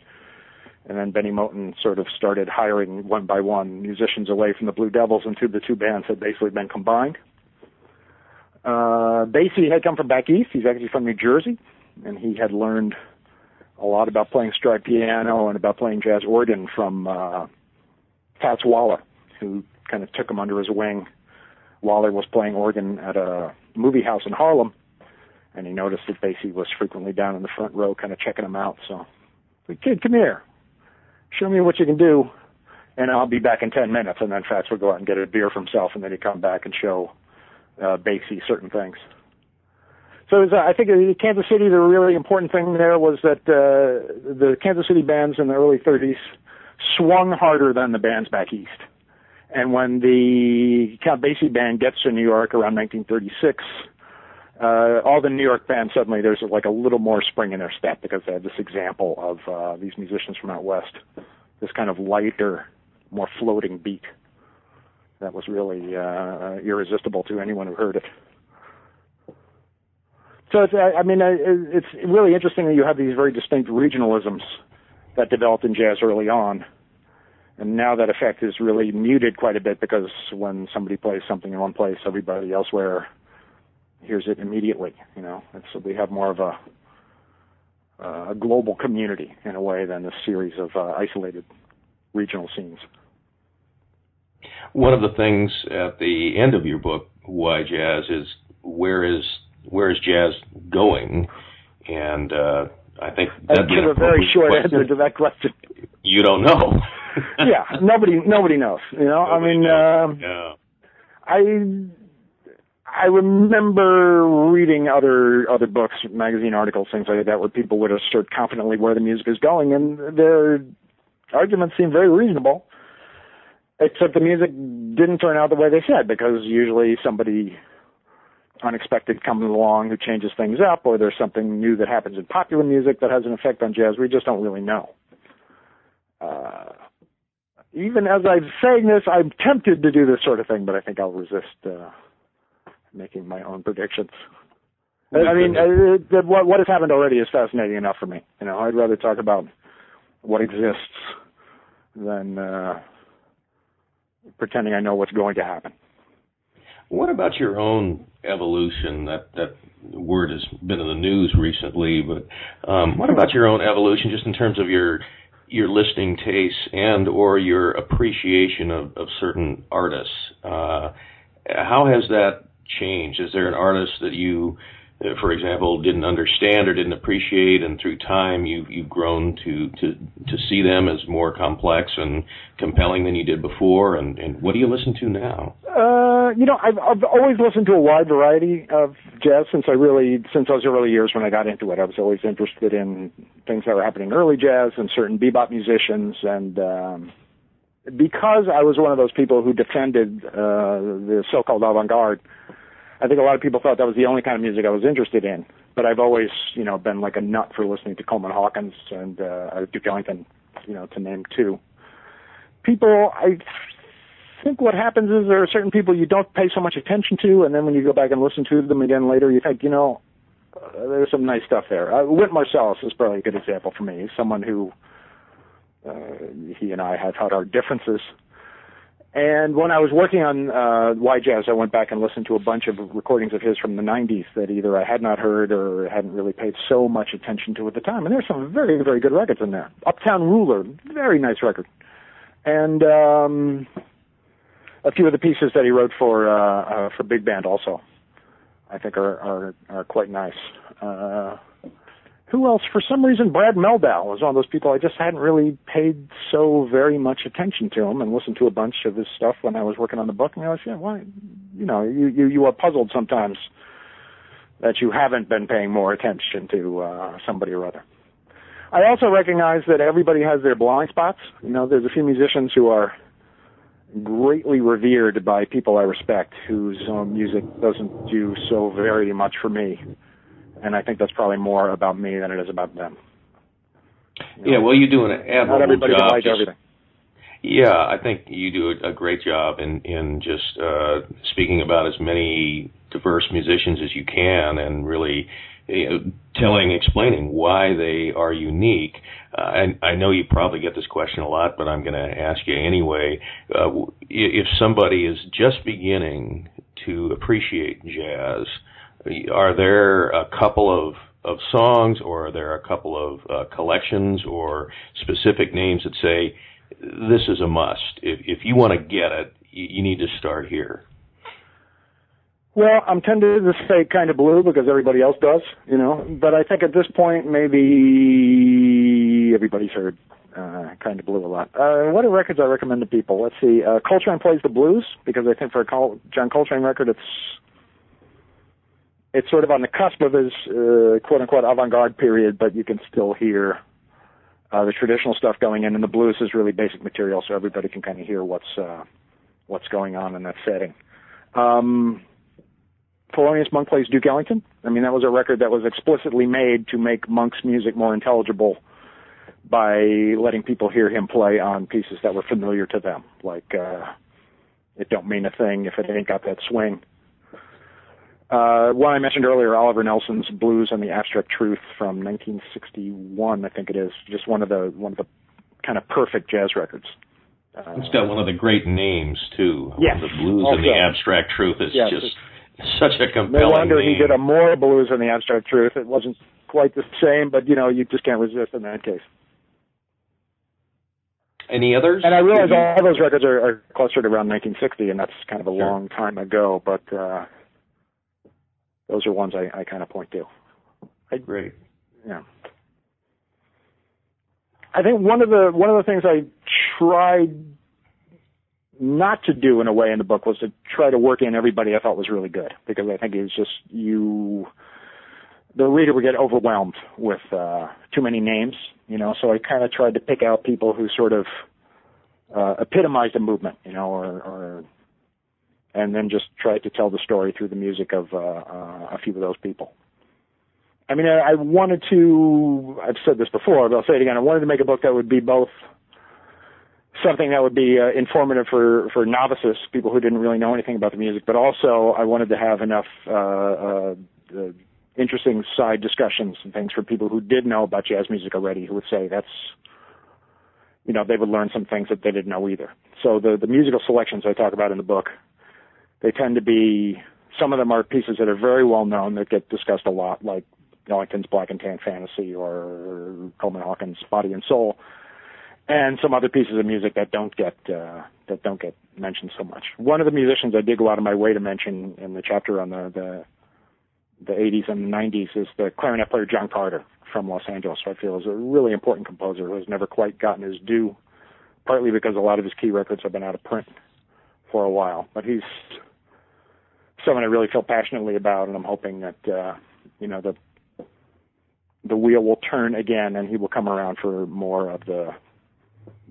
And then Bennie Moten sort of started hiring one by one musicians away from the Blue Devils until the two bands had basically been combined. Uh, Basie had come from back east. He's actually from New Jersey, and he had learned a lot about playing stride piano and about playing jazz organ from uh, Fats Waller, who kind of took him under his wing. Waller was playing organ at a movie house in Harlem, and he noticed that Basie was frequently down in the front row, kind of checking him out. So, kid, come here, show me what you can do, and I'll be back in ten minutes. And then Fats would go out and get a beer for himself, and then he'd come back and show uh, Basie certain things. So was, uh, I think in Kansas City, the really important thing there was that uh, the Kansas City bands in the early 30s swung harder than the bands back east. And when the Count Basie band gets to New York around 1936, uh, all the New York bands suddenly there's like a little more spring in their step because they have this example of uh, these musicians from out west, this kind of lighter, more floating beat that was really uh, irresistible to anyone who heard it. So it's, I mean, it's really interesting that you have these very distinct regionalisms that developed in jazz early on. And now that effect is really muted quite a bit because when somebody plays something in one place, everybody elsewhere hears it immediately. You know, and so we have more of a a global community in a way than a series of uh, isolated regional scenes. One of the things at the end of your book, Why Jazz, is where is where is jazz going? And uh, I think that'd be a very short question. answer to that question. You don't know. yeah, nobody nobody knows. You know, nobody I mean, knows. Uh, yeah. I I remember reading other other books, magazine articles, things like that, where people would assert confidently where the music is going, and their arguments seemed very reasonable. Except the music didn't turn out the way they said, because usually somebody unexpected comes along who changes things up, or there's something new that happens in popular music that has an effect on jazz. We just don't really know. Uh, even as I'm saying this, I'm tempted to do this sort of thing, but I think I'll resist uh, making my own predictions. I mean, uh, what, what has happened already is fascinating enough for me. You know, I'd rather talk about what exists than uh, pretending I know what's going to happen. What about your own evolution? That that word has been in the news recently, but um, what about your own evolution, just in terms of your your listening tastes and or your appreciation of, of certain artists? Uh, how has that changed? Is there an artist that you for example, didn't understand or didn't appreciate, and through time you've you've grown to to to see them as more complex and compelling than you did before. And and what do you listen to now? Uh, you know, I've I've always listened to a wide variety of jazz since I really since those early years when I got into it. I was always interested in things that were happening in early jazz and certain bebop musicians and. um because I was one of those people who defended uh, the so-called avant-garde, I think a lot of people thought that was the only kind of music I was interested in. But I've always, you know, been like a nut for listening to Coleman Hawkins and uh, Duke Ellington, you know, to name two. People, I think what happens is there are certain people you don't pay so much attention to, and then when you go back and listen to them again later, you think, you know, uh, there's some nice stuff there. Uh, Wynton Marsalis is probably a good example for me. Someone who uh, he and I have had our differences and when I was working on uh, Why Jazz, I went back and listened to a bunch of recordings of his from the 90s that either I had not heard or hadn't really paid so much attention to at the time. And there's some very, very good records in there. Uptown Ruler, very nice record. And um, a few of the pieces that he wrote for uh, uh, for big band also, I think are are, are quite nice. Uh, who else? For some reason, Brad Mehldau was one of those people I just hadn't really paid so very much attention to him and listened to a bunch of his stuff when I was working on the book. And I was, yeah, why? You know, you you you are puzzled sometimes that you haven't been paying more attention to uh, somebody or other. I also recognize that everybody has their blind spots. You know, there's a few musicians who are greatly revered by people I respect whose um, music doesn't do so very much for me. And I think that's probably more about me than it is about them. You know, yeah, well, you do an admirable Not everybody job. Can everything. Yeah, I think you do a, a great job in in just uh, speaking about as many diverse musicians as you can, and really you know, telling, explaining why they are unique. Uh, and I know you probably get this question a lot, but I'm going to ask you anyway. Uh, if somebody is just beginning to appreciate jazz, are there a couple of of songs, or are there a couple of uh, collections or specific names that say this is a must? If if you want to get it, you, you need to start here. Well, I'm tempted to say kind of blue because everybody else does, you know. But I think at this point, maybe everybody's heard uh, kind of blue a lot. Uh, what are records I recommend to people? Let's see. Uh, Coltrane plays the blues because I think for a Col- John Coltrane record, it's it's sort of on the cusp of his uh, quote unquote avant-garde period, but you can still hear uh, the traditional stuff going in, and the blues is really basic material, so everybody can kind of hear what's uh, what's going on in that setting. Um, Thelonious Monk plays Duke Ellington. I mean, that was a record that was explicitly made to make Monk's music more intelligible by letting people hear him play on pieces that were familiar to them, like uh, "It Don't Mean a Thing If It Ain't Got That Swing." Uh, one I mentioned earlier, Oliver Nelson's Blues and the Abstract Truth from 1961, I think it is. Just one of the one of the kind of perfect jazz records. Uh, it's got one of the great names too. Yes, the Blues also. and the Abstract Truth is yes, just such a compelling. No wonder name. he did a more blues than the abstract truth. It wasn't quite the same, but you know, you just can't resist in that case. Any others? And I realize all those records are, are clustered around 1960, and that's kind of a sure. long time ago. But uh, those are ones I, I kind of point to. I, Great. Yeah. I think one of the one of the things I tried not to do in a way in the book was to try to work in everybody I thought was really good because I think it's just you the reader would get overwhelmed with uh too many names, you know, so I kind of tried to pick out people who sort of uh epitomized a movement, you know, or or and then just tried to tell the story through the music of uh, uh a few of those people. I mean, I, I wanted to I've said this before, but I'll say it again. I wanted to make a book that would be both something that would be uh, informative for for novices, people who didn't really know anything about the music. But also, I wanted to have enough uh, uh, uh, interesting side discussions and things for people who did know about jazz music already, who would say that's you know they would learn some things that they didn't know either. So the the musical selections I talk about in the book, they tend to be some of them are pieces that are very well known that get discussed a lot, like Ellington's Black and Tan Fantasy or Coleman Hawkins' Body and Soul and some other pieces of music that don't get uh, that don't get mentioned so much. One of the musicians I did go out of my way to mention in the chapter on the the, the 80s and the 90s is the clarinet player John Carter from Los Angeles. Who I feel is a really important composer who has never quite gotten his due, partly because a lot of his key records have been out of print for a while. But he's someone I really feel passionately about, and I'm hoping that uh, you know the the wheel will turn again and he will come around for more of the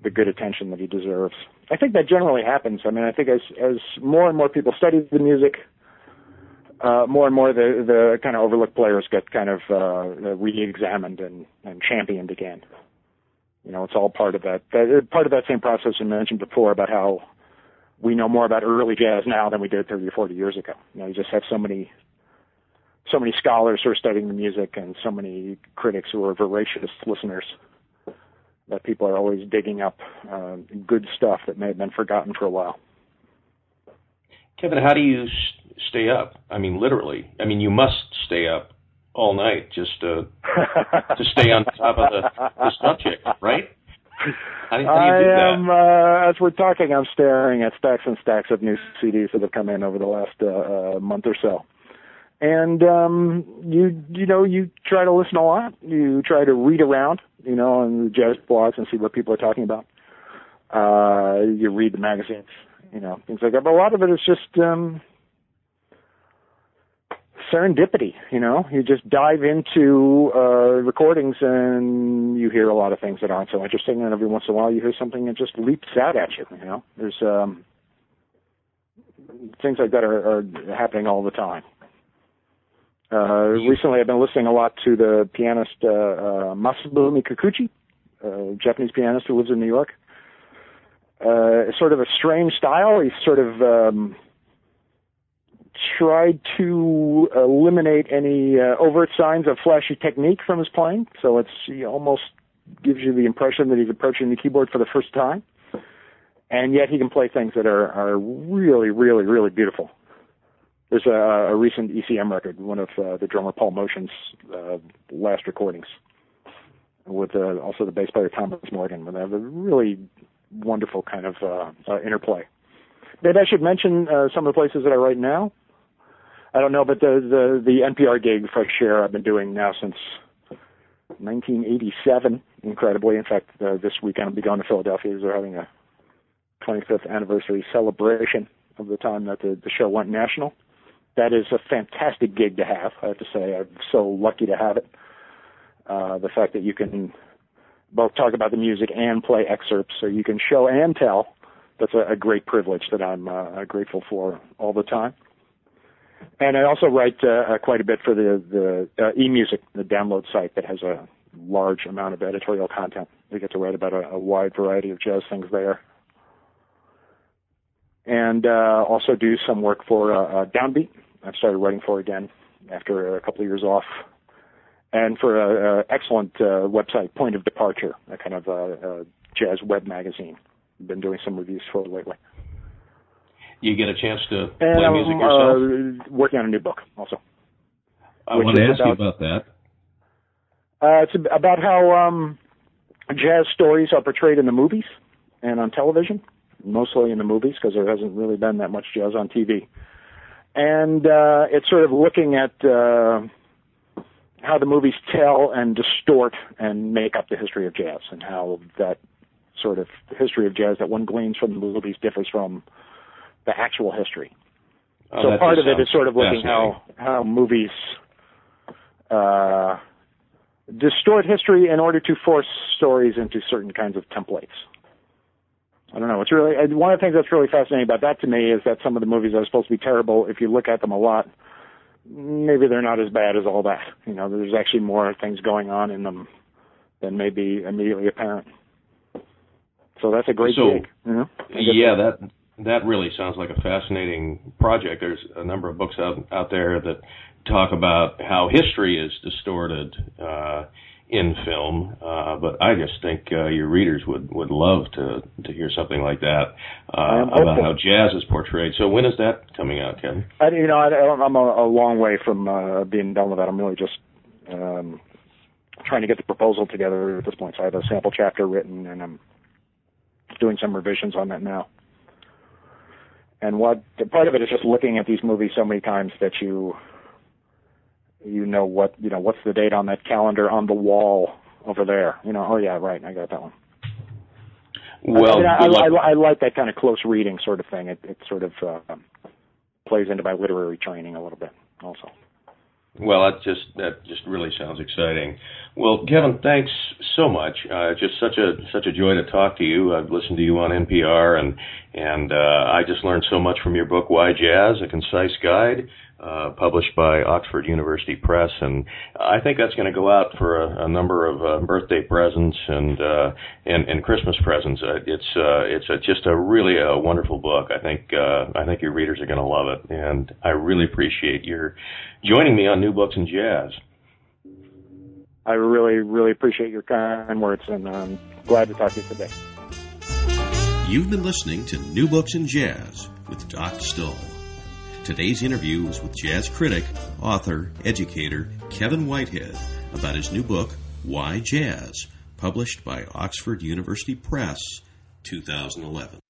the good attention that he deserves. I think that generally happens. I mean, I think as as more and more people study the music, uh, more and more the the kind of overlooked players get kind of uh, re-examined and and championed again. You know, it's all part of that, that part of that same process I mentioned before about how we know more about early jazz now than we did 30 or 40 years ago. You know, you just have so many so many scholars who are studying the music and so many critics who are voracious listeners that people are always digging up uh, good stuff that may have been forgotten for a while. Kevin, how do you stay up? I mean, literally. I mean, you must stay up all night just to to stay on top of the, the subject, right? How do, how do I am, uh, as we're talking, I'm staring at stacks and stacks of new CDs that have come in over the last uh, uh, month or so. And um you you know you try to listen a lot. You try to read around you know on the jazz blogs and see what people are talking about. Uh you read the magazines you know things like that. But a lot of it is just um serendipity. You know, you just dive into uh, recordings and you hear a lot of things that aren't so interesting, and every once in a while you hear something that just leaps out at you. You know, there's um, things like that are, are happening all the time. Uh, recently, I've been listening a lot to the pianist uh, uh, Masabumi Kikuchi, uh, Japanese pianist who lives in New York. Uh, sort of a strange style. He's sort of um, tried to eliminate any uh, overt signs of flashy technique from his playing, so it's he almost gives you the impression that he's approaching the keyboard for the first time, and yet he can play things that are are really, really, really beautiful. There's a, a recent ECM record, one of uh, the drummer Paul Motian's uh, last recordings, with uh, also the bass player Thomas Morgan. They have a really wonderful kind of uh, uh, interplay. Maybe I should mention uh, some of the places that I write now. I don't know, but the the, the NPR gig Fresh Air I've been doing now since 1987. Incredibly, in fact, uh, this weekend I'll be going to Philadelphia because they're having a 25th anniversary celebration of the time that the, the show went national. That is a fantastic gig to have. I have to say, I'm so lucky to have it. Uh, the fact that you can both talk about the music and play excerpts, so you can show and tell. That's a, a great privilege that I'm uh, grateful for all the time. And I also write uh, uh, quite a bit for the the uh, eMusic, the download site that has a large amount of editorial content. We get to write about a, a wide variety of jazz things there. And uh, also do some work for uh, uh, Downbeat. I've started writing for again after a couple of years off. And for an excellent uh, website, Point of Departure, a kind of uh, uh, jazz web magazine. Been doing some reviews for lately you get a chance to and play I'm, music yourself? Uh, working on a new book also. I want to ask about, you about that. Uh, it's about how um, jazz stories are portrayed in the movies and on television, mostly in the movies because there hasn't really been that much jazz on TV. And uh, it's sort of looking at uh, how the movies tell and distort and make up the history of jazz and how that sort of history of jazz that one gleans from the movies differs from the actual history. Oh, so part of it is sort of looking how how movies uh, distort history in order to force stories into certain kinds of templates. I don't know. It's really one of the things that's really fascinating about that to me is that some of the movies are supposed to be terrible. If you look at them a lot, maybe they're not as bad as all that. You know, there's actually more things going on in them than may be immediately apparent. So that's a great so, gig. You know? Yeah, that that really sounds like a fascinating project. There's a number of books out out there that talk about how history is distorted uh, in film, uh, but I just think uh, your readers would would love to to hear something like that uh, about how jazz is portrayed. So when is that coming out, Kevin? I, you know, I, I'm a, a long way from uh, being done with that. I'm really just um, trying to get the proposal together at this point. So I have a sample chapter written, and I'm doing some revisions on that now and what part of it is just looking at these movies so many times that you you know what you know what's the date on that calendar on the wall over there? You know oh yeah right i got that one. Well i, mean, I, I, I, like that kind of close reading sort of thing. It, it sort of uh, plays into my literary training a little bit also well, that just that just really sounds exciting. Well, Kevin, thanks so much. Uh, just such a such a joy to talk to you. I've listened to you on NPR, and and uh, I just learned so much from your book, Why Jazz: A Concise Guide uh, published by Oxford University Press, and I think that's going to go out for a, a number of uh, birthday presents and uh, and, and Christmas presents. Uh, it's uh, it's a, just a really a wonderful book. I think uh, I think your readers are going to love it, and I really appreciate your joining me on New Books in Jazz. I really really appreciate your kind words, and I'm glad to talk to you today. You've been listening to New Books in Jazz with Doc Stoll. Today's interview is with jazz critic, author, educator Kevin Whitehead about his new book, Why Jazz, published by Oxford University Press, 2011.